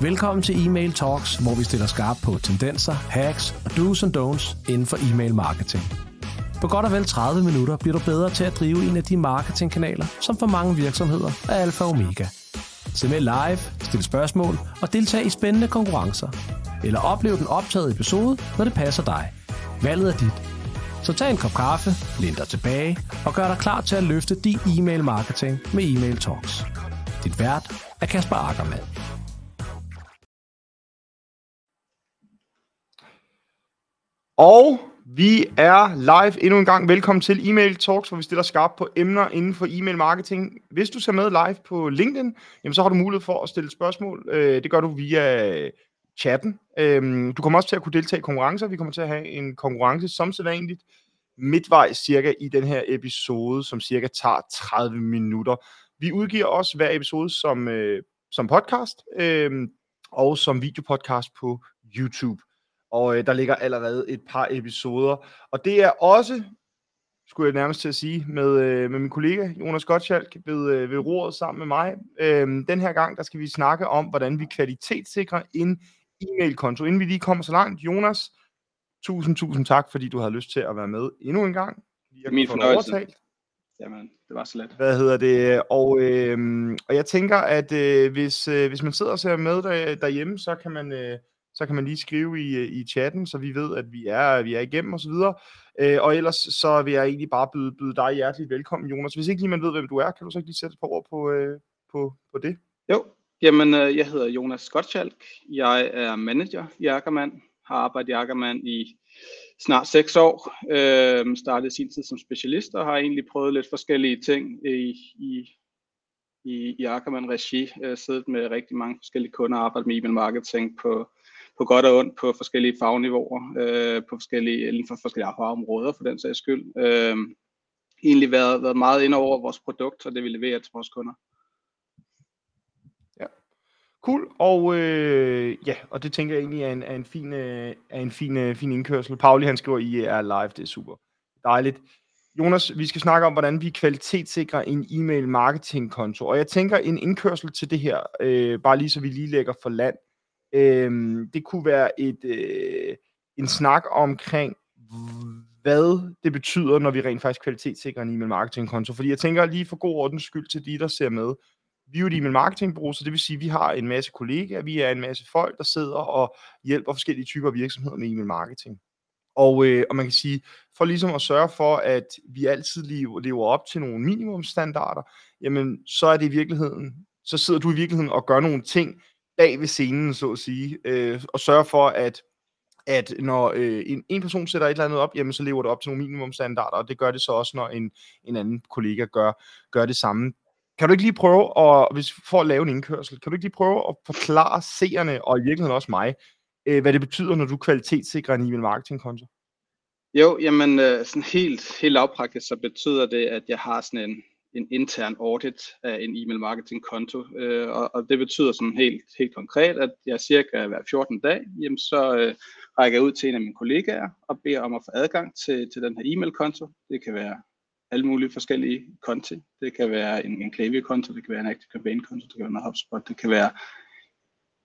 Velkommen til Email Talks, hvor vi stiller skarp på tendenser, hacks og do's and don'ts inden for e-mail marketing. På godt og vel 30 minutter bliver du bedre til at drive en af de marketingkanaler, som for mange virksomheder er alfa og omega. Se med live, stil spørgsmål og deltag i spændende konkurrencer. Eller oplev den optagede episode, når det passer dig. Valget er dit. Så tag en kop kaffe, læn dig tilbage og gør dig klar til at løfte din e-mail marketing med Email Talks. Dit vært er Kasper Ackermann. Og vi er live endnu en gang. Velkommen til Email Talks, hvor vi stiller skarpt på emner inden for e-mail marketing. Hvis du ser med live på LinkedIn, jamen så har du mulighed for at stille spørgsmål. Øh, det gør du via chatten. Øhm, du kommer også til at kunne deltage i konkurrencer. Vi kommer til at have en konkurrence som sædvanligt midtvejs cirka i den her episode, som cirka tager 30 minutter. Vi udgiver også hver episode som, øh, som podcast øh, og som videopodcast på YouTube og øh, der ligger allerede et par episoder. Og det er også, skulle jeg nærmest til at sige, med, øh, med min kollega Jonas Gottschalk ved, øh, ved roret sammen med mig. Øh, den her gang, der skal vi snakke om, hvordan vi kvalitetssikrer en e-mail-konto. Inden vi lige kommer så langt, Jonas, tusind, tusind tak, fordi du har lyst til at være med endnu en gang. Jeg Min fornøjelse. Overtalt. Jamen, det var så let. Hvad hedder det? Og, øh, og jeg tænker, at øh, hvis, øh, hvis man sidder og ser med der, derhjemme, så kan man... Øh, så kan man lige skrive i, øh, i chatten, så vi ved, at vi er, vi er igennem osv. Og, øh, og ellers så vil jeg egentlig bare byde, byde dig hjerteligt velkommen, Jonas. Hvis ikke lige man ved, hvem du er, kan du så ikke lige sætte et par ord på, øh, på, på det? Jo, jamen øh, jeg hedder Jonas Gottschalk. Jeg er manager i Ackermann. Har arbejdet i Ackermann i snart seks år. Øh, startede sin tid som specialist og har egentlig prøvet lidt forskellige ting i, i i, i Ackermann Regi, øh, siddet med rigtig mange forskellige kunder og arbejdet med e-mail marketing på på godt og ondt på forskellige fagniveauer, øh, på forskellige, inden for forskellige områder for den sags skyld. Øh, egentlig været, været meget ind over vores produkt og det vi leverer til vores kunder. Ja, cool. Og øh, ja, og det tænker jeg egentlig er en, er en fin, øh, er en fin, øh, fin indkørsel. Pauli han skriver, I er live, det er super dejligt. Jonas, vi skal snakke om, hvordan vi kvalitetssikrer en e-mail marketing konto. Og jeg tænker en indkørsel til det her, øh, bare lige så vi lige lægger for land. Øhm, det kunne være et, øh, en snak omkring, hvad det betyder, når vi rent faktisk kvalitetssikrer en e-mail marketing konto. Fordi jeg tænker lige for god ordens skyld til de, der ser med. Vi er jo et e-mail marketing bureau, så det vil sige, at vi har en masse kollegaer, vi er en masse folk, der sidder og hjælper forskellige typer virksomheder med e-mail marketing. Og, øh, og man kan sige, for ligesom at sørge for, at vi altid lever op til nogle minimumstandarder, jamen så er det i virkeligheden, så sidder du i virkeligheden og gør nogle ting, bag ved scenen, så at sige, øh, og sørge for, at at når øh, en, en person sætter et eller andet op, jamen så lever det op til nogle minimumstandarder, og det gør det så også, når en, en anden kollega gør, gør det samme. Kan du ikke lige prøve, at, hvis, for at lave en indkørsel, kan du ikke lige prøve at forklare seerne, og i virkeligheden også mig, øh, hvad det betyder, når du kvalitetssikrer en e-mail marketing konto? Jo, jamen øh, sådan helt, helt lavpraktisk, så betyder det, at jeg har sådan en, en intern audit af en e-mail marketing konto. Øh, og, og det betyder sådan helt, helt konkret, at jeg cirka hver 14 dag, jamen så øh, rækker jeg ud til en af mine kollegaer og beder om at få adgang til, til den her e-mail konto. Det kan være alle mulige forskellige konti. Det kan være en, en Klaviyo-konto, det kan være en Active Campaign-konto, det kan være en HubSpot, det kan være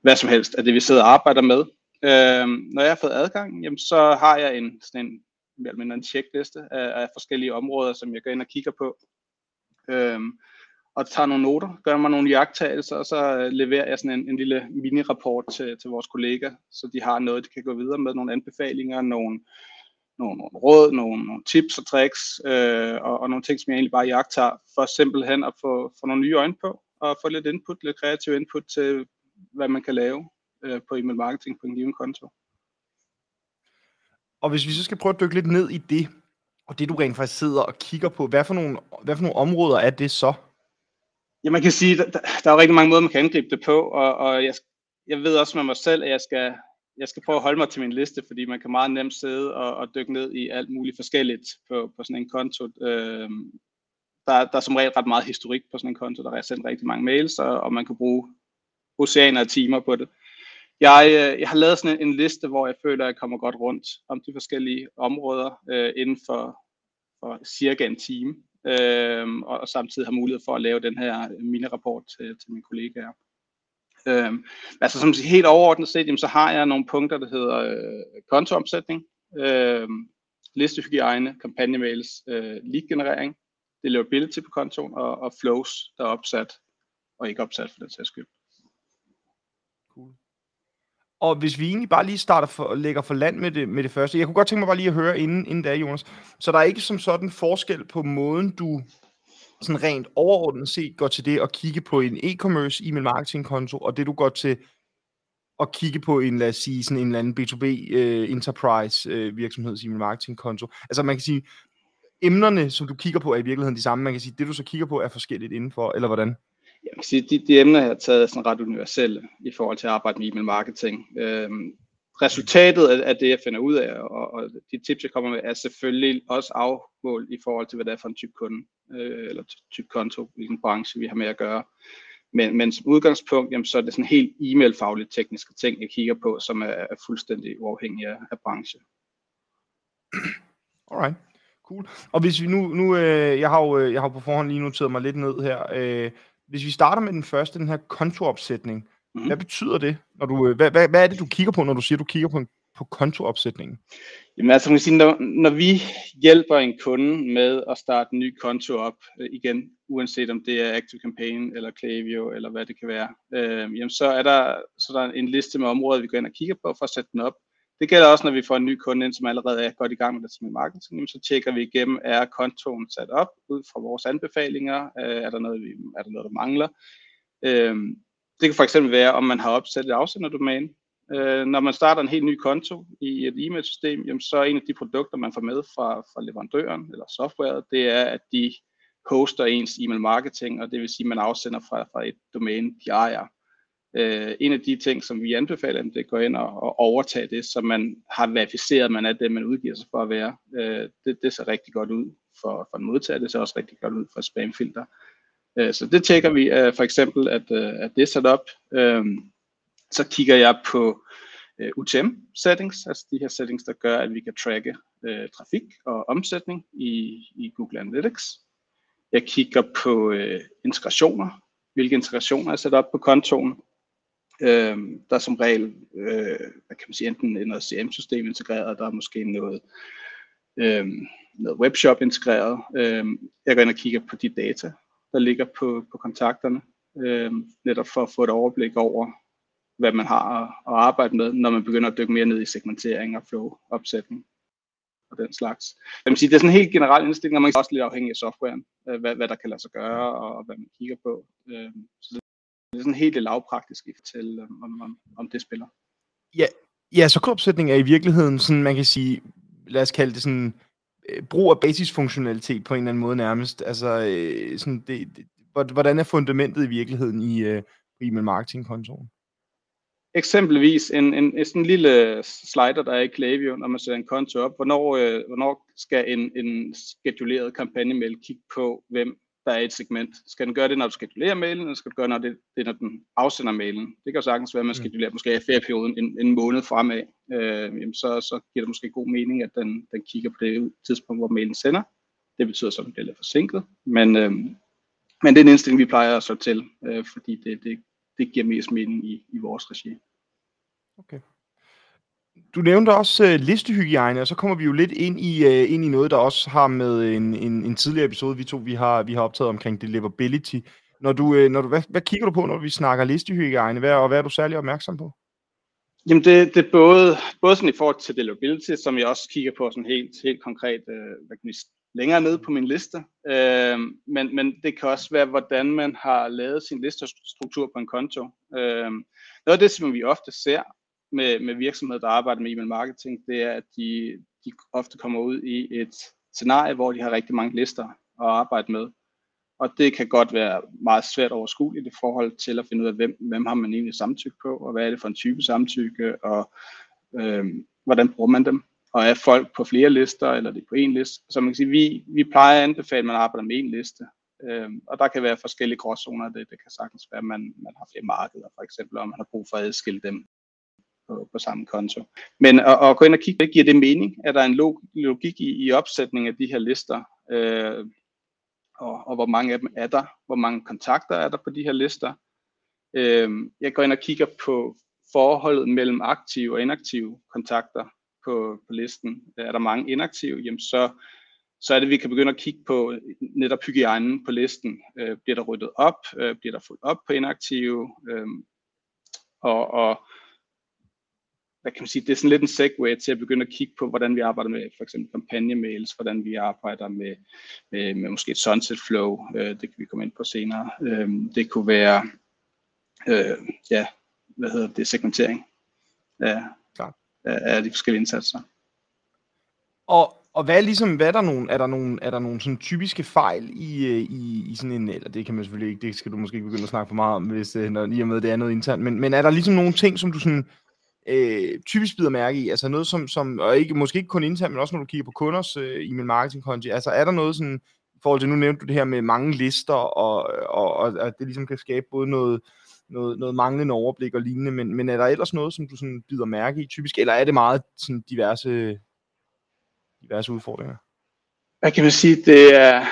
hvad som helst af det, vi sidder og arbejder med. Øh, når jeg har fået adgang, jamen, så har jeg en, sådan en, mere en checkliste af, af forskellige områder, som jeg går ind og kigger på øhm, og tager nogle noter, gør mig nogle jagttagelser, og så øh, leverer jeg sådan en, en lille mini-rapport til, til vores kolleger, så de har noget, de kan gå videre med, nogle anbefalinger, nogle, nogle, nogle råd, nogle, nogle tips og tricks, øh, og, og nogle ting, som jeg egentlig bare jagter, for simpelthen at få, få nogle nye øjne på, og få lidt input, lidt kreativ input til, hvad man kan lave øh, på email marketing på en given konto. Og hvis vi så skal prøve at dykke lidt ned i det, og det du rent faktisk sidder og kigger på, hvad for nogle, hvad for nogle områder er det så? Ja, man kan sige, der, der er jo rigtig mange måder, man kan angribe det på, og, og jeg, jeg ved også med mig selv, at jeg skal, jeg skal prøve at holde mig til min liste, fordi man kan meget nemt sidde og, og dykke ned i alt muligt forskelligt på, på sådan en konto. Øh, der, der er som regel ret meget historik på sådan en konto, der er sendt rigtig mange mails, og, og man kan bruge oceaner af timer på det. Jeg, øh, jeg har lavet sådan en, en liste, hvor jeg føler, at jeg kommer godt rundt om de forskellige områder øh, inden for, for cirka en time, øh, og, og samtidig har mulighed for at lave den her mini-rapport til, til mine kollegaer. Øh, altså som helt overordnet set, jamen, så har jeg nogle punkter, der hedder øh, kontoomsætning, øh, listehygiejne, kampagnemails, øh, lead-generering, deliverability på kontoen og, og flows, der er opsat og ikke opsat for den sags skyld. Og hvis vi egentlig bare lige starter for, lægger for land med det, med det første, jeg kunne godt tænke mig bare lige at høre inden, inden da, Jonas. Så der er ikke som sådan forskel på måden, du sådan rent overordnet set går til det at kigge på en e-commerce e-mail marketing konto, og det du går til at kigge på en, lad os sige, sådan en eller anden B2B uh, øh, enterprise uh, virksomheds e-mail marketing konto. Altså man kan sige, emnerne, som du kigger på, er i virkeligheden de samme. Man kan sige, det du så kigger på, er forskelligt indenfor, eller hvordan? Jeg kan sige, de, de emner, jeg har taget, er sådan ret universelle i forhold til at arbejde med e-mail marketing. Øhm, resultatet af, af det, jeg finder ud af, og, og de tips, jeg kommer med, er selvfølgelig også afmål i forhold til, hvad det er for en type kunde, øh, eller type konto, hvilken branche vi har med at gøre. Men, men som udgangspunkt, jamen, så er det sådan helt e-mail-fagligt tekniske ting, jeg kigger på, som er, er fuldstændig uafhængige af, af branche. Alright, cool. Og hvis vi nu, nu øh, jeg har jo øh, jeg har på forhånd lige noteret mig lidt ned her. Øh, hvis vi starter med den første, den her kontoopsætning, mm. hvad betyder det? Når du, øh, hvad, hvad, hvad er det, du kigger på, når du siger, du kigger på en på kontoopsætningen? Jamen altså, man kan sige, når, når vi hjælper en kunde med at starte en ny konto op, øh, igen, uanset om det er Active Campaign eller Klaviyo eller hvad det kan være, øh, jamen så er der, så der er en liste med områder, vi går ind og kigger på for at sætte den op. Det gælder også, når vi får en ny kunde ind, som allerede er godt i gang med det som marketing, så tjekker vi igennem, er kontoen sat op ud fra vores anbefalinger, øh, er, der noget, vi, er der noget, der mangler. Øh, det kan for eksempel være, om man har opsat et afsenderdomæne, Øh, når man starter en helt ny konto i et e-mailsystem, jamen, så er en af de produkter, man får med fra, fra leverandøren eller softwaret, det er, at de hoster ens e-mail marketing, og det vil sige, at man afsender fra, fra et domæne, de ejer. Øh, en af de ting, som vi anbefaler, det går ind og, og overtage det, så man har verificeret, at man er det, man udgiver sig for at være. Øh, det, det ser rigtig godt ud for, for en modtager, det ser også rigtig godt ud for spamfilter. Øh, så det tjekker vi øh, for eksempel, at, øh, at det er sat op. Øh, så kigger jeg på øh, UTM settings, altså de her settings, der gør, at vi kan tracke øh, trafik og omsætning i, i Google Analytics. Jeg kigger på øh, integrationer, hvilke integrationer er sat op på kontoen. Øh, der er som regel, øh, hvad kan man sige, enten noget CM-system integreret, der er måske noget, øh, noget webshop integreret. Øh, jeg går ind og kigger på de data, der ligger på, på kontakterne, øh, netop for at få et overblik over, hvad man har at, at arbejde med, når man begynder at dykke mere ned i segmentering og flow-opsætning og den slags. Jeg vil sige, det er sådan en helt generel indstilling, og man er også lidt afhængig af softwaren, øh, hvad, hvad der kan lade sig gøre, og hvad man kigger på. Øh, så det er sådan helt lavpraktisk i fortælle, om, om, om det spiller. Ja, ja så opsætning er i virkeligheden sådan, man kan sige, lad os kalde det sådan, øh, brug af basisfunktionalitet på en eller anden måde nærmest. Altså, sådan det, det, hvordan er fundamentet i virkeligheden i, uh, e-mail marketing kontoen? eksempelvis en, en, en sådan lille slider, der er i Klaviyo, når man sætter en konto op. Hvornår, øh, hvornår skal en, en skeduleret kampagnemail kigge på, hvem der er et segment? Skal den gøre det, når du schedulerer mailen, eller skal du gøre når det, det når den afsender mailen? Det kan sagtens være, at man mm. schedulerer måske i ferieperioden en, en måned fremad. Øh, jamen så, så giver det måske god mening, at den, den kigger på det tidspunkt, hvor mailen sender. Det betyder så, at den bliver lidt forsinket. Men, øh, men det er en indstilling, vi plejer at slå til, øh, fordi det, det det giver mest mening i, i vores regi. Okay. Du nævnte også øh, listehygiejne, og så kommer vi jo lidt ind i, øh, ind i noget, der også har med en, en, en tidligere episode, vi to vi har, vi har optaget omkring deliverability. Når du, øh, når du, hvad, hvad kigger du på, når vi snakker listehygiejne, hvad, og hvad er du særlig opmærksom på? Jamen det, det er både, både sådan i forhold til deliverability, som jeg også kigger på sådan helt, helt konkret, øh, hvad kan vi længere nede på min liste. Øh, men, men det kan også være, hvordan man har lavet sin listestruktur på en konto. Øh, noget af det, som vi ofte ser med, med virksomheder, der arbejder med e-mail marketing, det er, at de, de ofte kommer ud i et scenarie, hvor de har rigtig mange lister at arbejde med. Og det kan godt være meget svært overskueligt i forhold til at finde ud af, hvem, hvem har man egentlig samtykke på, og hvad er det for en type samtykke, og øh, hvordan bruger man dem og er folk på flere lister, eller det er på en liste. Så man kan sige, vi, vi plejer at anbefale, at man arbejder med en liste. Øh, og der kan være forskellige gråzoner. Det, det kan sagtens være, at man, man har flere markeder, for eksempel, og man har brug for at adskille dem på, på samme konto. Men at, at gå ind og kigge, giver det mening? Er der en log, logik i, i opsætning af de her lister? Øh, og, og hvor mange af dem er der? Hvor mange kontakter er der på de her lister? Øh, jeg går ind og kigger på forholdet mellem aktive og inaktive kontakter på, på listen. Er der mange inaktive, jamen så, så er det, at vi kan begynde at kigge på netop hygiejnen på listen. Øh, bliver der ryddet op? Øh, bliver der fuldt op på inaktive? Øh, og, og hvad kan man sige, det er sådan lidt en segue til at begynde at kigge på, hvordan vi arbejder med for eksempel kampagnemails, hvordan vi arbejder med, med, med måske et sunset flow, øh, det kan vi komme ind på senere. Øh, det kunne være, øh, ja, hvad hedder det, segmentering af, Klar. af, af de forskellige indsatser. Og, og hvad er ligesom, hvad er der nogle, er der nogle, er der nogle sådan typiske fejl i, øh, i, i sådan en, eller det kan man selvfølgelig ikke, det skal du måske ikke begynde at snakke for meget om, hvis øh, når, i og med det er noget internt, men, men er der ligesom nogle ting, som du sådan øh, typisk bider mærke i? Altså noget som, som og ikke, måske ikke kun internt, men også når du kigger på kunders øh, e-mail marketing konti. Altså er der noget sådan, i forhold til, nu nævnte du det her med mange lister, og, og, og at det ligesom kan skabe både noget, noget, noget manglende overblik og lignende, men, men er der ellers noget, som du sådan bider mærke i typisk, eller er det meget sådan diverse, diverse udfordringer? Jeg kan man sige? Det er,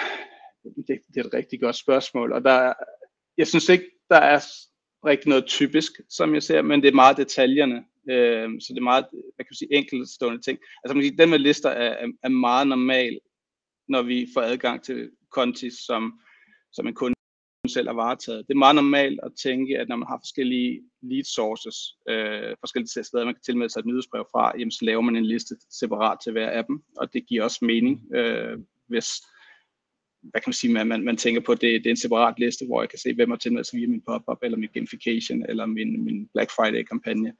det, det er et rigtig godt spørgsmål, og der, jeg synes ikke, der er rigtig noget typisk, som jeg ser, men det er meget detaljerne. Øh, så det er meget, hvad kan man sige, enkeltstående ting. Altså man kan sige, den med lister er, er meget normal, når vi får adgang til konti, som, som en kunde selv har varetaget. Det er meget normalt at tænke, at når man har forskellige lead sources, øh, forskellige steder, man kan tilmelde sig et nyhedsbrev fra, jamen, så laver man en liste separat til hver af dem, og det giver også mening, øh, hvis, hvad kan man sige, man, man, man tænker på, at det, det er en separat liste, hvor jeg kan se, hvem har tilmeldt sig via min pop-up, eller min gamification, eller min, min Black Friday-kampagne.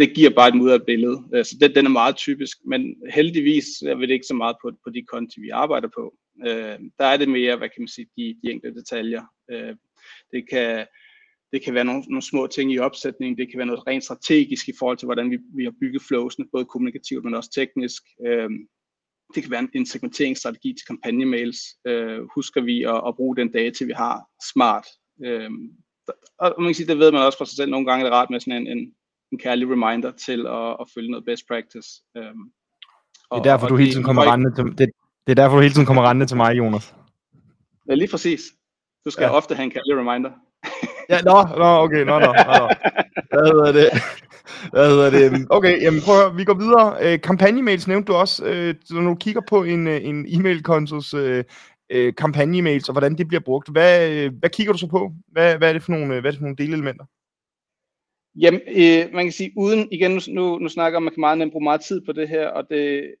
Det giver bare et mudret billede. Øh, så den, den er meget typisk, men heldigvis er det ikke så meget på, på de konti, vi arbejder på. Øh, der er det mere, hvad kan man sige, de, de enkelte detaljer. Øh, det kan, det kan være nogle, nogle små ting i opsætningen, det kan være noget rent strategisk i forhold til, hvordan vi, vi har bygget flowsene, både kommunikativt, men også teknisk. Øh, det kan være en, segmenteringsstrategi til kampagnemails. Øh, husker vi at, at bruge den data, vi har smart? Øh, og man kan sige, det ved man også for sig selv. Nogle gange er det rart med sådan en, en, en kærlig reminder til at, at følge noget best practice. Øh, og, det er derfor, og du hele tiden kommer rendende til, det, det er derfor, du hele tiden kommer rendende til mig, Jonas. Ja, lige præcis. Du skal ja. ofte have en kærlig reminder. ja, nå, nå, okay, nå, nå, nå. Hvad hedder det? Hvad hedder det? Okay, jamen prøv at høre, vi går videre. Øh, kampagnemails nævnte du også. Øh, når du kigger på en, øh, en e-mail-kontos øh, øh, kampagnemails, og hvordan det bliver brugt, hvad, øh, hvad kigger du så på? Hvad, hvad er det for nogle, hvad er det for nogle delelementer? Jamen, øh, man kan sige, uden, igen, nu, nu snakker man, man kan meget nemt bruge meget tid på det her, og det,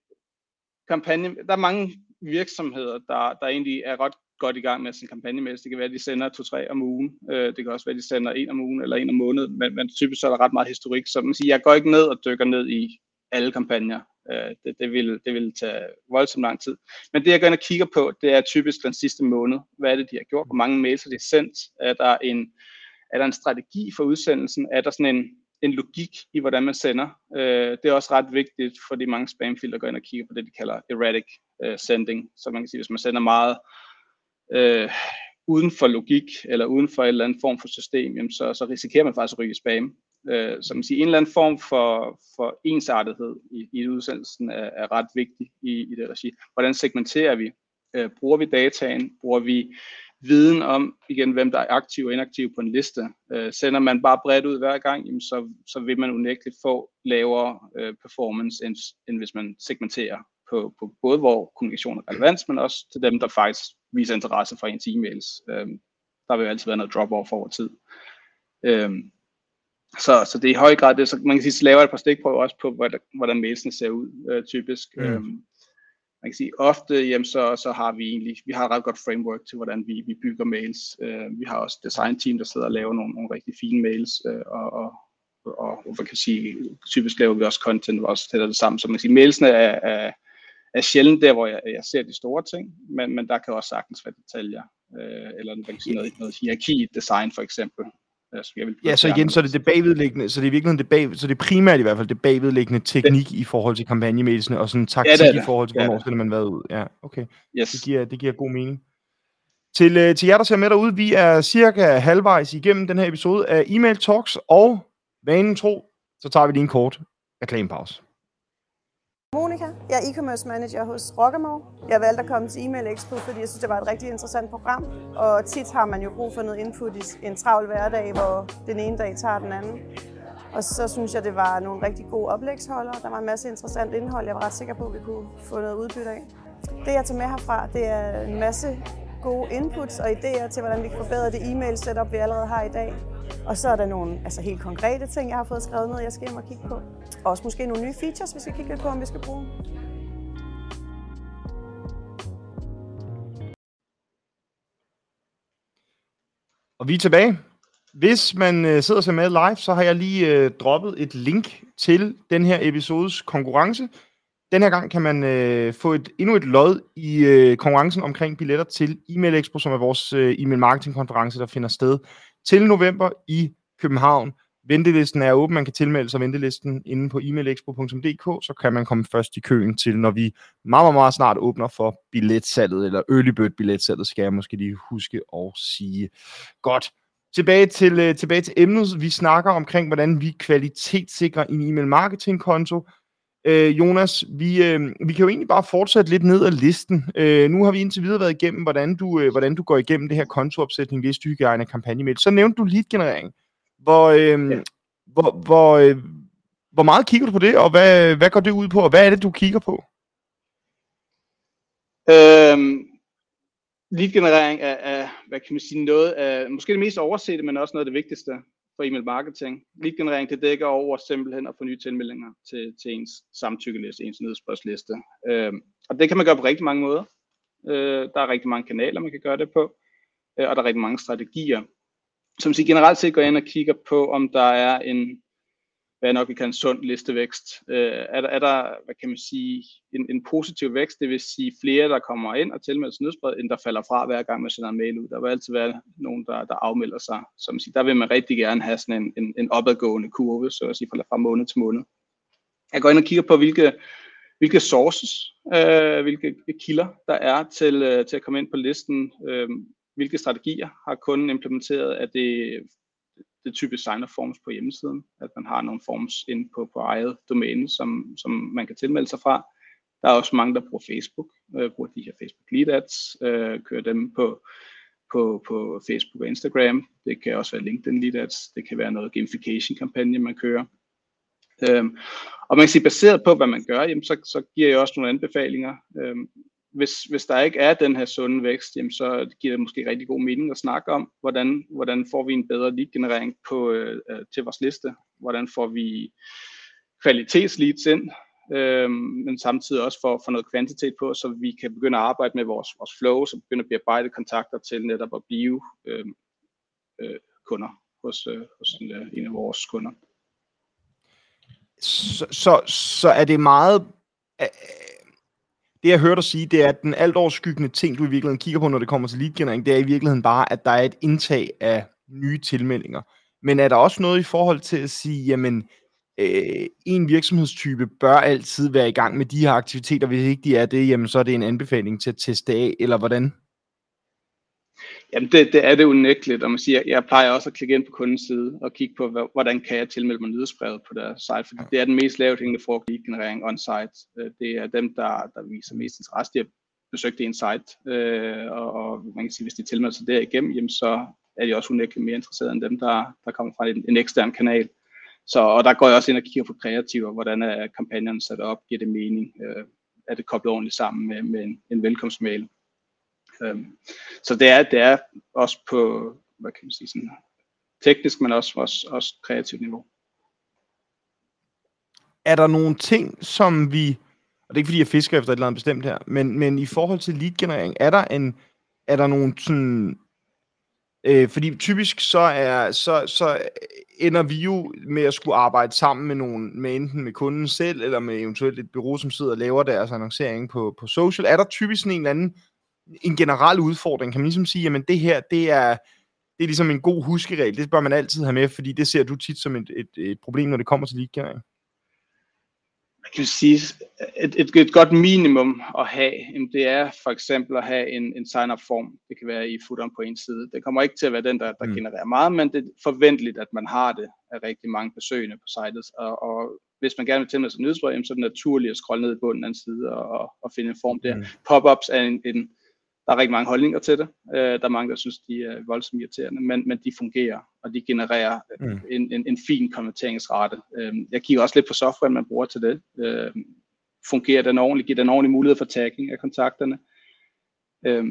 kampagne, der er mange virksomheder, der, der egentlig er ret godt i gang med sin kampagne Det kan være, at de sender to-tre om ugen. Øh, det kan også være, at de sender en om ugen eller en om måneden. Men, men typisk så er der ret meget historik. Så man siger, jeg går ikke ned og dykker ned i alle kampagner. Øh, det, det, vil, det vil tage voldsomt lang tid. Men det, jeg går ind og kigger på, det er typisk den sidste måned. Hvad er det, de har gjort? Hvor mange mails har de sendt? Er der en, er der en strategi for udsendelsen? Er der sådan en, en logik i, hvordan man sender. Øh, det er også ret vigtigt, fordi mange spamfilter går ind og kigger på det, de kalder erratic øh, sending. Så man kan sige, hvis man sender meget øh, uden for logik, eller uden for en eller anden form for system, jamen så, så risikerer man faktisk at ryge i spam. Øh, så man siger, en eller anden form for, for ensartethed i, i udsendelsen er, er ret vigtig i, i det regi. Hvordan segmenterer vi? Øh, bruger vi dataen? Bruger vi viden om, igen, hvem der er aktiv og inaktiv på en liste. Øh, sender man bare bredt ud hver gang, jamen så, så vil man unægteligt få lavere øh, performance, end, end hvis man segmenterer på, på både hvor kommunikation er relevant, men også til dem, der faktisk viser interesse for ens e-mails. Øh, der vil jo altid være noget drop-off over tid. Øh, så, så det er i høj grad det, så man kan sige, så laver et par stikprøver også på, hvordan, hvordan mailsene ser ud, øh, typisk. Mm. Øhm, man kan sige, ofte jamen, så, så har vi egentlig, vi har et ret godt framework til, hvordan vi, vi bygger mails. Uh, vi har også design team, der sidder og laver nogle, nogle rigtig fine mails, uh, og, og, og, og man kan sige, typisk laver vi også content, også til det samme. Så man kan sige, mailsene er, er, er sjældent der, hvor jeg, jeg ser de store ting, men, men der kan også sagtens være detaljer, uh, eller man kan sige noget, noget hierarki design for eksempel, Altså, jeg vil ja, så igen, så er det det bagvedliggende, så det er virkelig det bag, så det er primært i hvert fald det bagvedliggende teknik det. i forhold til kampagnemedicine, og sådan taktik ja, det det. i forhold til, hvornår ja, skal man være ud. Ja, okay. Yes. Det, giver, det giver god mening. Til, øh, til jer, der ser med derude, vi er cirka halvvejs igennem den her episode af Email Talks, og vanen tro, så tager vi lige en kort reklamepause. Monika. Jeg er e-commerce manager hos Rockamo. Jeg valgte at komme til e-mail Expo, fordi jeg synes, det var et rigtig interessant program. Og tit har man jo brug for noget input i en travl hverdag, hvor den ene dag tager den anden. Og så synes jeg, det var nogle rigtig gode oplægsholdere. Der var en masse interessant indhold, jeg var ret sikker på, at vi kunne få noget udbytte af. Det, jeg tager med herfra, det er en masse gode inputs og idéer til, hvordan vi kan forbedre det e-mail setup, vi allerede har i dag. Og så er der nogle altså helt konkrete ting, jeg har fået skrevet ned, jeg skal hjem og kigge på. Og også måske nogle nye features, vi skal kigge lidt på, om vi skal bruge. Og vi er tilbage. Hvis man øh, sidder sig med live, så har jeg lige øh, droppet et link til den her episodes konkurrence. Den her gang kan man øh, få et, endnu et lod i øh, konkurrencen omkring billetter til e-mail Expo, som er vores øh, e-mail marketing konference, der finder sted til november i København. Ventelisten er åben, man kan tilmelde sig ventelisten inde på emailexpo.dk, så kan man komme først i køen til, når vi meget, meget, meget snart åbner for billetsalget, eller early bird billetsalget, skal jeg måske lige huske at sige. Godt. Tilbage til, øh, tilbage til emnet. Vi snakker omkring, hvordan vi kvalitetssikrer en e-mail marketing konto. Øh, Jonas, vi, øh, vi kan jo egentlig bare fortsætte lidt ned ad listen. Øh, nu har vi indtil videre været igennem, hvordan du, øh, hvordan du går igennem det her kontoopsætning, listehygiejne og kampagnemail. Så nævnte du lead-generering. Hvor, øh, ja. hvor, hvor, øh, hvor meget kigger du på det, og hvad, hvad går det ud på, og hvad er det, du kigger på? Øhm, lead-generering er, er, hvad kan man sige, noget af, måske det mest oversete, men også noget af det vigtigste for e-mail marketing. Lead-generering, det dækker over simpelthen at få nye tilmeldinger til, til ens samtykkeliste, ens nyhedsbrevsliste. Øh, og det kan man gøre på rigtig mange måder. Øh, der er rigtig mange kanaler, man kan gøre det på, øh, og der er rigtig mange strategier. Som siger generelt set går ind og kigger på, om der er en, hvad jeg nok vil kalde en sund listevækst. Øh, er, der, er der, hvad kan man sige, en, en positiv vækst, det vil sige flere, der kommer ind og tilmelder sig nyhedsbrevet, end der falder fra hver gang man sender en mail ud. Der vil altid være nogen, der, der afmelder sig. Som siger, der vil man rigtig gerne have sådan en, en, en opadgående kurve, så at sige, fra, fra måned til måned. Jeg går ind og kigger på, hvilke, hvilke sources, øh, hvilke kilder der er til, øh, til at komme ind på listen. Øh, hvilke strategier har kunden implementeret? Er det det typisk signer forms på hjemmesiden, at man har nogle forms ind på, på eget domæne, som, som man kan tilmelde sig fra. Der er også mange, der bruger Facebook, øh, bruger de her Facebook Lead Ads, øh, kører dem på, på, på Facebook og Instagram. Det kan også være LinkedIn Lead Ads, det kan være noget gamification-kampagne, man kører. Øhm, og man kan sige, baseret på, hvad man gør, jamen, så, så giver jeg også nogle anbefalinger. Øhm, hvis, hvis der ikke er den her sunde vækst, jamen så giver det måske rigtig god mening at snakke om, hvordan, hvordan får vi en bedre lead-generering på, øh, øh, til vores liste, hvordan får vi kvalitetsleads ind, øh, men samtidig også for, for noget kvantitet på, så vi kan begynde at arbejde med vores, vores flow, så begynde at bearbejde kontakter til netop at blive øh, øh, kunder hos, øh, hos en, øh, en af vores kunder. Så, så, så er det meget det jeg hørte dig sige, det er, at den alt overskyggende ting, du i virkeligheden kigger på, når det kommer til leadgenerering, det er i virkeligheden bare, at der er et indtag af nye tilmeldinger. Men er der også noget i forhold til at sige, jamen, øh, en virksomhedstype bør altid være i gang med de her aktiviteter, hvis ikke de er det, jamen så er det en anbefaling til at teste af, eller hvordan? Jamen det, det er det unægteligt, og man siger, jeg plejer også at klikke ind på kundens side og kigge på, hvordan kan jeg tilmelde mig nyhedsbrevet på deres site, fordi det er den mest lavt hængende frugt i generering on-site. Øh, det er dem, der, der viser mest interesse. De har besøgt en site, øh, og, og man kan sige, hvis de tilmelder sig derigennem, jamen så er de også unægteligt mere interesserede end dem, der, der kommer fra en, en ekstern kanal. Så, og der går jeg også ind og kigger på kreativer, hvordan er kampagnerne sat op, giver det mening, øh, er det koblet ordentligt sammen med, med en, en velkomstmail. Øhm, så det er, det er også på, hvad kan man sige, sådan teknisk, men også, også, også kreativt niveau. Er der nogle ting, som vi, og det er ikke fordi, jeg fisker efter et eller andet bestemt her, men, men i forhold til lead-generering, er der, en, er der nogle sådan, øh, fordi typisk så, er, så, så ender vi jo med at skulle arbejde sammen med nogen, med enten med kunden selv, eller med eventuelt et bureau, som sidder og laver deres annoncering på, på social. Er der typisk sådan en eller anden en generel udfordring? Kan man ligesom sige, at det her, det er, det er ligesom en god huskeregel. Det bør man altid have med, fordi det ser du tit som et, et, et problem, når det kommer til lead Man kan sige, et, et, et godt minimum at have, det er for eksempel at have en, en sign-up form. Det kan være i footeren på en side. Det kommer ikke til at være den, der, der mm. genererer meget, men det er forventeligt, at man har det af rigtig mange besøgende på sitet. Og, og hvis man gerne vil tilmelde sig nyhedsbrev, så er det naturligt at scrolle ned i bunden af en side og, og finde en form der. Mm. Pop-ups er en, en, der er rigtig mange holdninger til det. Øh, der er mange, der synes, de er voldsomt irriterende, men, men de fungerer, og de genererer mm. en, en, en fin konverteringsrate. Øh, jeg kigger også lidt på software, man bruger til det. Øh, fungerer den ordentligt? Giver den ordentlig mulighed for tagging af kontakterne? Øh,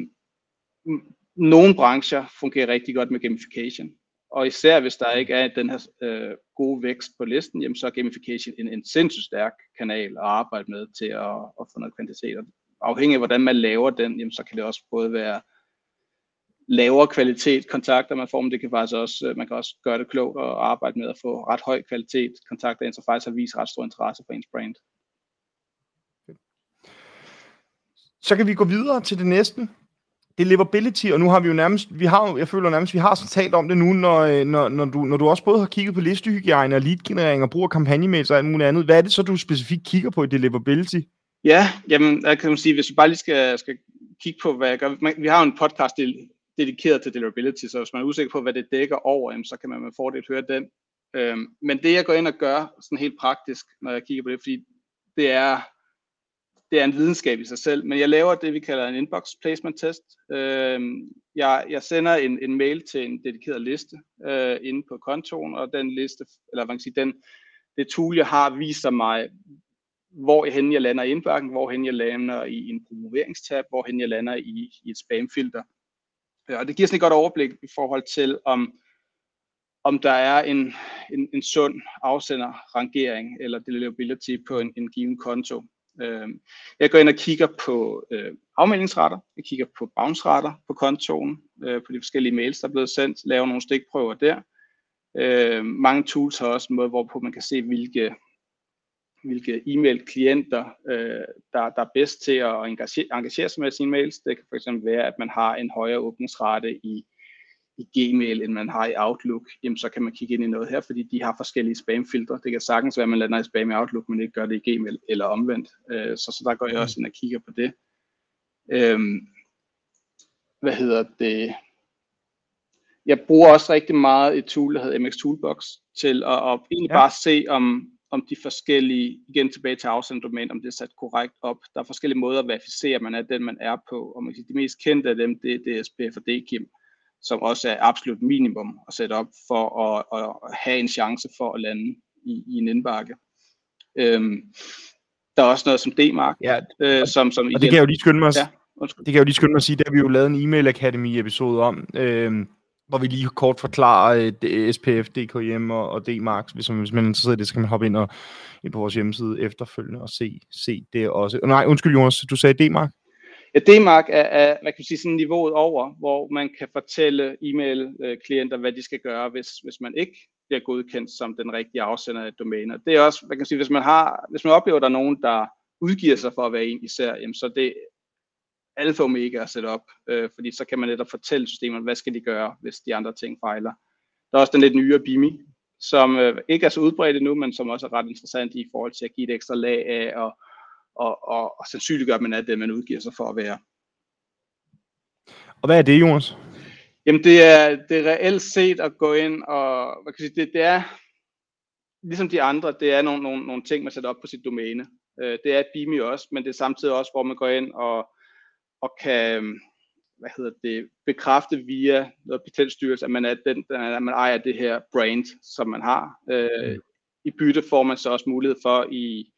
nogle brancher fungerer rigtig godt med gamification. Og især hvis der ikke er den her øh, gode vækst på listen, jamen så er gamification en, en sindssygt stærk kanal at arbejde med til at, at få noget kvantitet. Og afhængig af hvordan man laver den, jamen så kan det også både være lavere kvalitet kontakter man får, men det kan faktisk også, øh, man kan også gøre det klogt og arbejde med at få ret høj kvalitet kontakter, så faktisk har vist ret stor interesse for ens brand. Så kan vi gå videre til det næste, deliverability, og nu har vi jo nærmest, vi har, jeg føler nærmest, vi har sådan talt om det nu, når, øh, når, når, du, når du også både har kigget på listehygiejne og lead-generering og brug af kampagnemails og alt muligt andet. Hvad er det så, du specifikt kigger på i deliverability? Ja, jamen, jeg kan sige, hvis vi bare lige skal, skal kigge på, hvad jeg gør. Vi har jo en podcast dedikeret til deliverability, så hvis man er usikker på, hvad det dækker over, jamen, så kan man med fordel høre den. Øhm, men det, jeg går ind og gør, sådan helt praktisk, når jeg kigger på det, fordi det er det er en videnskab i sig selv, men jeg laver det, vi kalder en inbox placement test. Øhm, jeg, jeg sender en, en mail til en dedikeret liste øh, inde på kontoen, og den liste, eller hvad kan sige, den, det tool, jeg har, viser mig, hvor hen jeg lander i indbakken, hvor hen jeg lander i en promoveringstab, hvor hen jeg lander i, i et spamfilter. Øh, og det giver sådan et godt overblik i forhold til, om, om der er en, en, en sund afsenderrangering eller deliverability på en, en given konto. Øh, jeg går ind og kigger på øh, afmeldingsretter, jeg kigger på bounce-retter på kontoen, øh, på de forskellige mails, der er blevet sendt, laver nogle stikprøver der. Øh, mange tools har også en måde, hvorpå man kan se, hvilke, hvilke e-mail-klienter, øh, der, der er bedst til at engagere, engagere sig med sine mails. Det kan fx være, at man har en højere åbningsrate i i Gmail, end man har i Outlook, jamen så kan man kigge ind i noget her, fordi de har forskellige spamfiltre. Det kan sagtens være, at man lander i spam i Outlook, men ikke gør det i Gmail, eller omvendt. Øh, så, så der går jeg også ind og kigger på det. Øhm, hvad hedder det? Jeg bruger også rigtig meget et tool, der hedder MX Toolbox, til at, at egentlig ja. bare se, om, om de forskellige, igen tilbage til afsenderdomæn, om det er sat korrekt op. Der er forskellige måder at verificere, at man er den, man er på. Og man kan sige, de mest kendte af dem, det er DSP og DKIM som også er absolut minimum at sætte op for at, at have en chance for at lande i, i en indbakke. Øhm, der er også noget som D-mark, ja, øh, som, som og igen, det kan jeg jo lige skynde mig, ja, det kan jeg jo lige skynde mig at sige, der har vi jo lavet en e-mail academy episode om, øh, hvor vi lige kort forklarer øh, SPF, DKM og, og Hvis man, Hvis, hvis man er interesseret i det, så kan man hoppe ind, og, ind på vores hjemmeside efterfølgende og se, se det også. Nej, undskyld Jonas, du sagde DMAX? Ja, DMARC er, er hvad kan sige, sådan niveauet over, hvor man kan fortælle e-mail-klienter, øh, hvad de skal gøre, hvis, hvis man ikke bliver godkendt som den rigtige afsender af domæner. Det er også, hvad kan sige, hvis man, har, hvis man oplever, at der er nogen, der udgiver sig for at være en især, jamen, så det alfa og omega at sætte op, øh, fordi så kan man netop fortælle systemet, hvad skal de gøre, hvis de andre ting fejler. Der er også den lidt nyere BIMI, som øh, ikke er så udbredt endnu, men som også er ret interessant i forhold til at give et ekstra lag af, og og, og, og sandsynliggør, at man er det, man udgiver sig for at være. Og hvad er det, Jonas? Jamen det er, det er reelt set at gå ind og, hvad kan jeg sige, det, det er, ligesom de andre, det er nogle, nogle, nogle ting, man sætter op på sit domæne. Øh, det er Bimi også, men det er samtidig også, hvor man går ind og, og kan, hvad hedder det, bekræfte via noget patentstyrelse, at man, er den, at man ejer det her brand, som man har. Øh, mm. I bytte får man så også mulighed for i,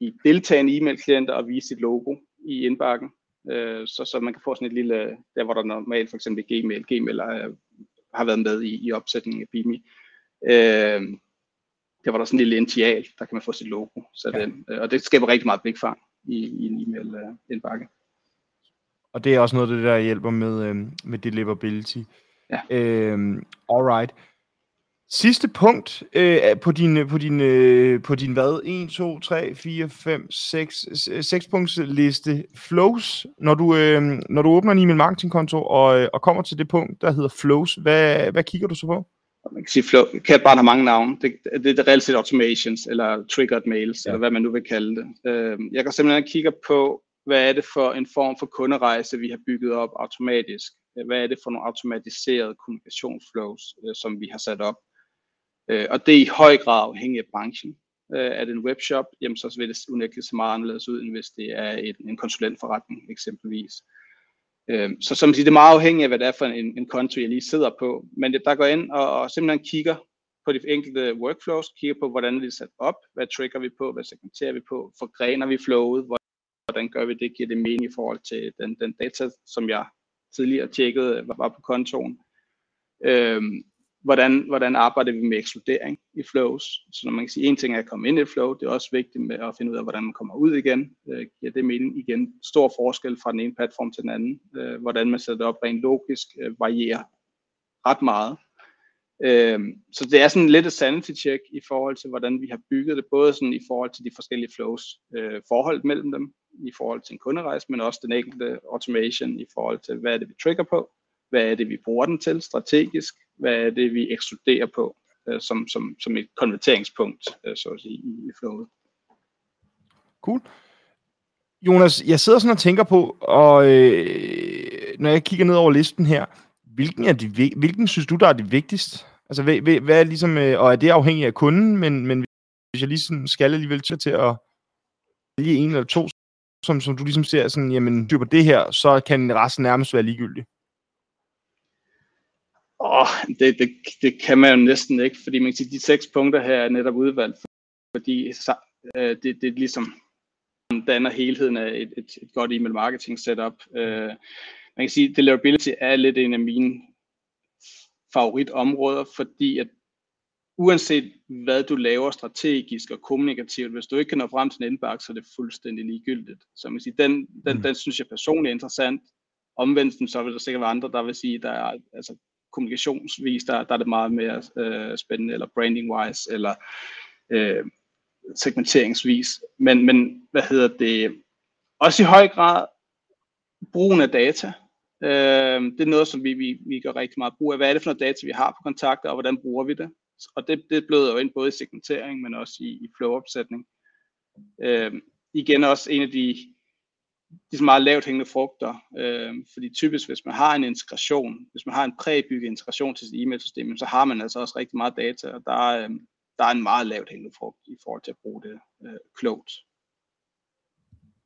i deltagende e-mail-klienter og vise sit logo i indbakken, øh, så, så man kan få sådan et lille, der hvor der normalt for eksempel Gmail, Gmail øh, har været med i, i opsætningen af Bimi. Øh, der var der sådan en lille initial, der kan man få sit logo sat ja. ind, øh, og det skaber rigtig meget blikfang i, i en e-mail-indbakke. Øh, og det er også noget af det, der hjælper med, øh, med deliverability. Ja. Øh, alright. Sidste punkt øh, på din, på din, øh, på din hvad? 1, 2, 3, 4, 5, 6, 6 punkts liste flows. Når du, øh, når du åbner en e-mail marketing konto og, øh, og kommer til det punkt, der hedder flows, hvad, hvad kigger du så på? Man kan sige, flow, kan bare have mange navne. Det, det, det er reelt set automations, eller triggered mails, ja. eller hvad man nu vil kalde det. Øh, jeg kan simpelthen kigge på, hvad er det for en form for kunderejse, vi har bygget op automatisk. Hvad er det for nogle automatiserede kommunikationsflows, øh, som vi har sat op. Øh, og det er i høj grad afhængigt af branchen. Øh, er det en webshop, jamen så vil det unægteligt se meget anderledes ud, end hvis det er en, en konsulentforretning eksempelvis. Så som siger, det er meget afhængigt af, hvad det er for en, en konto, jeg lige sidder på. Men det, der går ind og, og simpelthen kigger på de enkelte workflows, kigger på, hvordan det er sat op, hvad trigger vi på, hvad segmenterer vi på, forgrener vi flowet, hvordan gør vi det, giver det mening i forhold til den, den data, som jeg tidligere tjekkede, var, var på kontoen. Øhm, hvordan, hvordan arbejder vi med ekskludering i flows. Så når man kan sige, en ting er at komme ind i et flow, det er også vigtigt med at finde ud af, hvordan man kommer ud igen. Øh, giver det mening igen? Stor forskel fra den ene platform til den anden. Øh, hvordan man sætter det op rent logisk, øh, varierer ret meget. Øh, så det er sådan lidt et sanity check i forhold til, hvordan vi har bygget det, både sådan i forhold til de forskellige flows, øh, forhold mellem dem, i forhold til en kunderejse, men også den enkelte automation i forhold til, hvad er det, vi trigger på, hvad er det, vi bruger den til strategisk, hvad er det, vi ekskluderer på øh, som, som, som et konverteringspunkt, øh, så at sige, i, i flowet. Cool. Jonas, jeg sidder sådan og tænker på, og øh, når jeg kigger ned over listen her, hvilken, er de, hvilken synes du, der er det vigtigste? Altså, hvad, hvad er ligesom, øh, og er det afhængigt af kunden, men, men hvis jeg lige skal alligevel til at vælge en eller to, som, som du ligesom ser sådan, jamen, på det her, så kan resten nærmest være ligegyldig. Åh, det, det, det kan man jo næsten ikke, fordi man kan sige, de seks punkter her er netop udvalgt, fordi øh, det, det ligesom danner helheden af et, et, et godt e-mail marketing setup. Øh, man kan sige, deliverability er lidt en af mine favoritområder, fordi at uanset hvad du laver strategisk og kommunikativt, hvis du ikke kan nå frem til en indbakke, så er det fuldstændig ligegyldigt. Så man kan sige, den, den, mm. den synes jeg personligt er interessant. Omvendt så vil der sikkert være andre, der vil sige, der er altså, kommunikationsvis, der, der er det meget mere øh, spændende, eller branding-wise, eller øh, segmenteringsvis. Men, men hvad hedder det? Også i høj grad brugen af data. Øh, det er noget, som vi, vi, vi gør rigtig meget brug af. Hvad er det for noget data, vi har på kontakter, og hvordan bruger vi det? Og det, det bløder jo ind både i segmentering, men også i, i flow-opsætning. Øh, igen også en af de de meget lavt hængende frugter, øh, fordi typisk hvis man har en integration, hvis man har en præbygget integration til sit e-mail-system, så har man altså også rigtig meget data, og der øh, der er en meget lavt hængende frugt i forhold til at bruge det øh, klogt.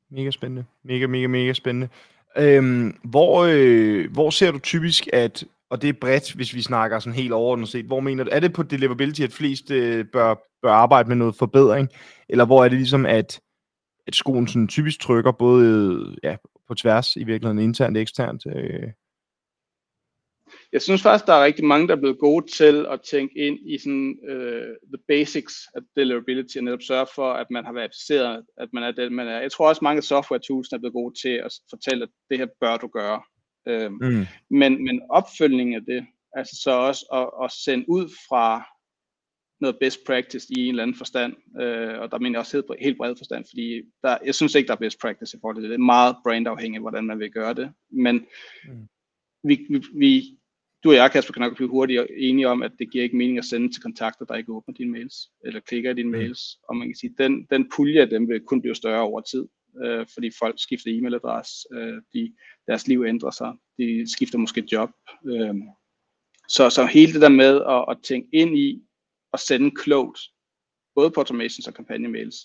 Mega spændende. Mega, mega, mega spændende. Øhm, hvor, øh, hvor ser du typisk, at, og det er bredt, hvis vi snakker sådan helt overordnet set, hvor mener du, er det på deliverability, at flest øh, bør, bør arbejde med noget forbedring, eller hvor er det ligesom, at at skoen sådan typisk trykker både ja, på tværs i virkeligheden internt og eksternt. Øh. Jeg synes faktisk, der er rigtig mange, der er blevet gode til at tænke ind i sådan øh, the basics af deliverability, og netop sørge for, at man har verificeret, at man er det, man er. Jeg tror også, mange software tools er blevet gode til at fortælle, at det her bør du gøre. Uh, mm. men, men opfølgning af det, altså så også at, at sende ud fra noget best practice i en eller anden forstand, øh, og der mener jeg også helt, helt bred forstand, fordi der, jeg synes ikke, der er best practice i forhold til det. Det er meget brandafhængigt, hvordan man vil gøre det, men mm. vi, vi, vi, du og jeg, Kasper, kan nok blive hurtigt enige om, at det giver ikke mening at sende til kontakter, der ikke åbner dine mails, eller klikker i dine mm. mails, og man kan sige, den, den pulje af dem vil kun blive større over tid, øh, fordi folk skifter e-mailadresse, øh, de, deres liv ændrer sig, de skifter måske job, øh, så, så hele det der med at, at tænke ind i, at sende klogt, både på automations og kampagnemails,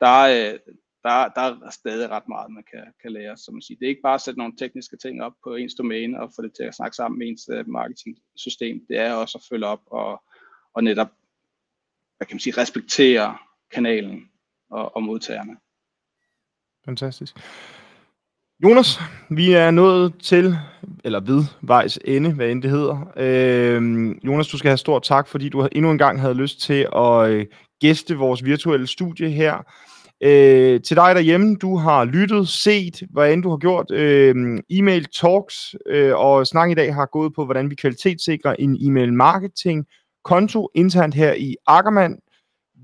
der, øh, der, der er stadig ret meget, man kan, kan lære. Så man siger. Det er ikke bare at sætte nogle tekniske ting op på ens domæne og få det til at snakke sammen med ens uh, marketing-system. Det er også at følge op og, og netop hvad kan man sige, respektere kanalen og, og modtagerne. Fantastisk. Jonas, vi er nået til, eller ved vejs ende, hvad end det hedder. Øh, Jonas, du skal have stor tak, fordi du endnu en gang havde lyst til at øh, gæste vores virtuelle studie her. Øh, til dig derhjemme, du har lyttet, set, hvad end du har gjort, øh, e-mail talks, øh, og snak i dag har gået på, hvordan vi kvalitetssikrer en e-mail marketing konto internt her i Ackermann.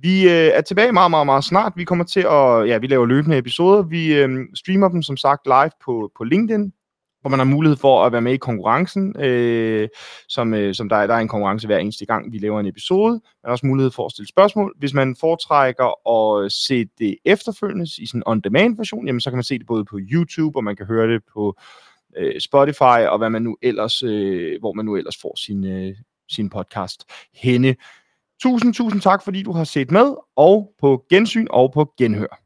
Vi øh, er tilbage meget, meget, meget snart. Vi kommer til at, ja, vi laver løbende episoder. Vi øh, streamer dem som sagt live på, på LinkedIn, hvor man har mulighed for at være med i konkurrencen, øh, som, øh, som der, der er en konkurrence hver eneste gang, vi laver en episode. Man har også mulighed for at stille spørgsmål. Hvis man foretrækker at se det efterfølgende i sådan on-demand version, jamen så kan man se det både på YouTube, og man kan høre det på øh, Spotify, og hvad man nu ellers, øh, hvor man nu ellers får sin, øh, sin podcast henne. Tusind, tusind tak, fordi du har set med, og på gensyn og på genhør.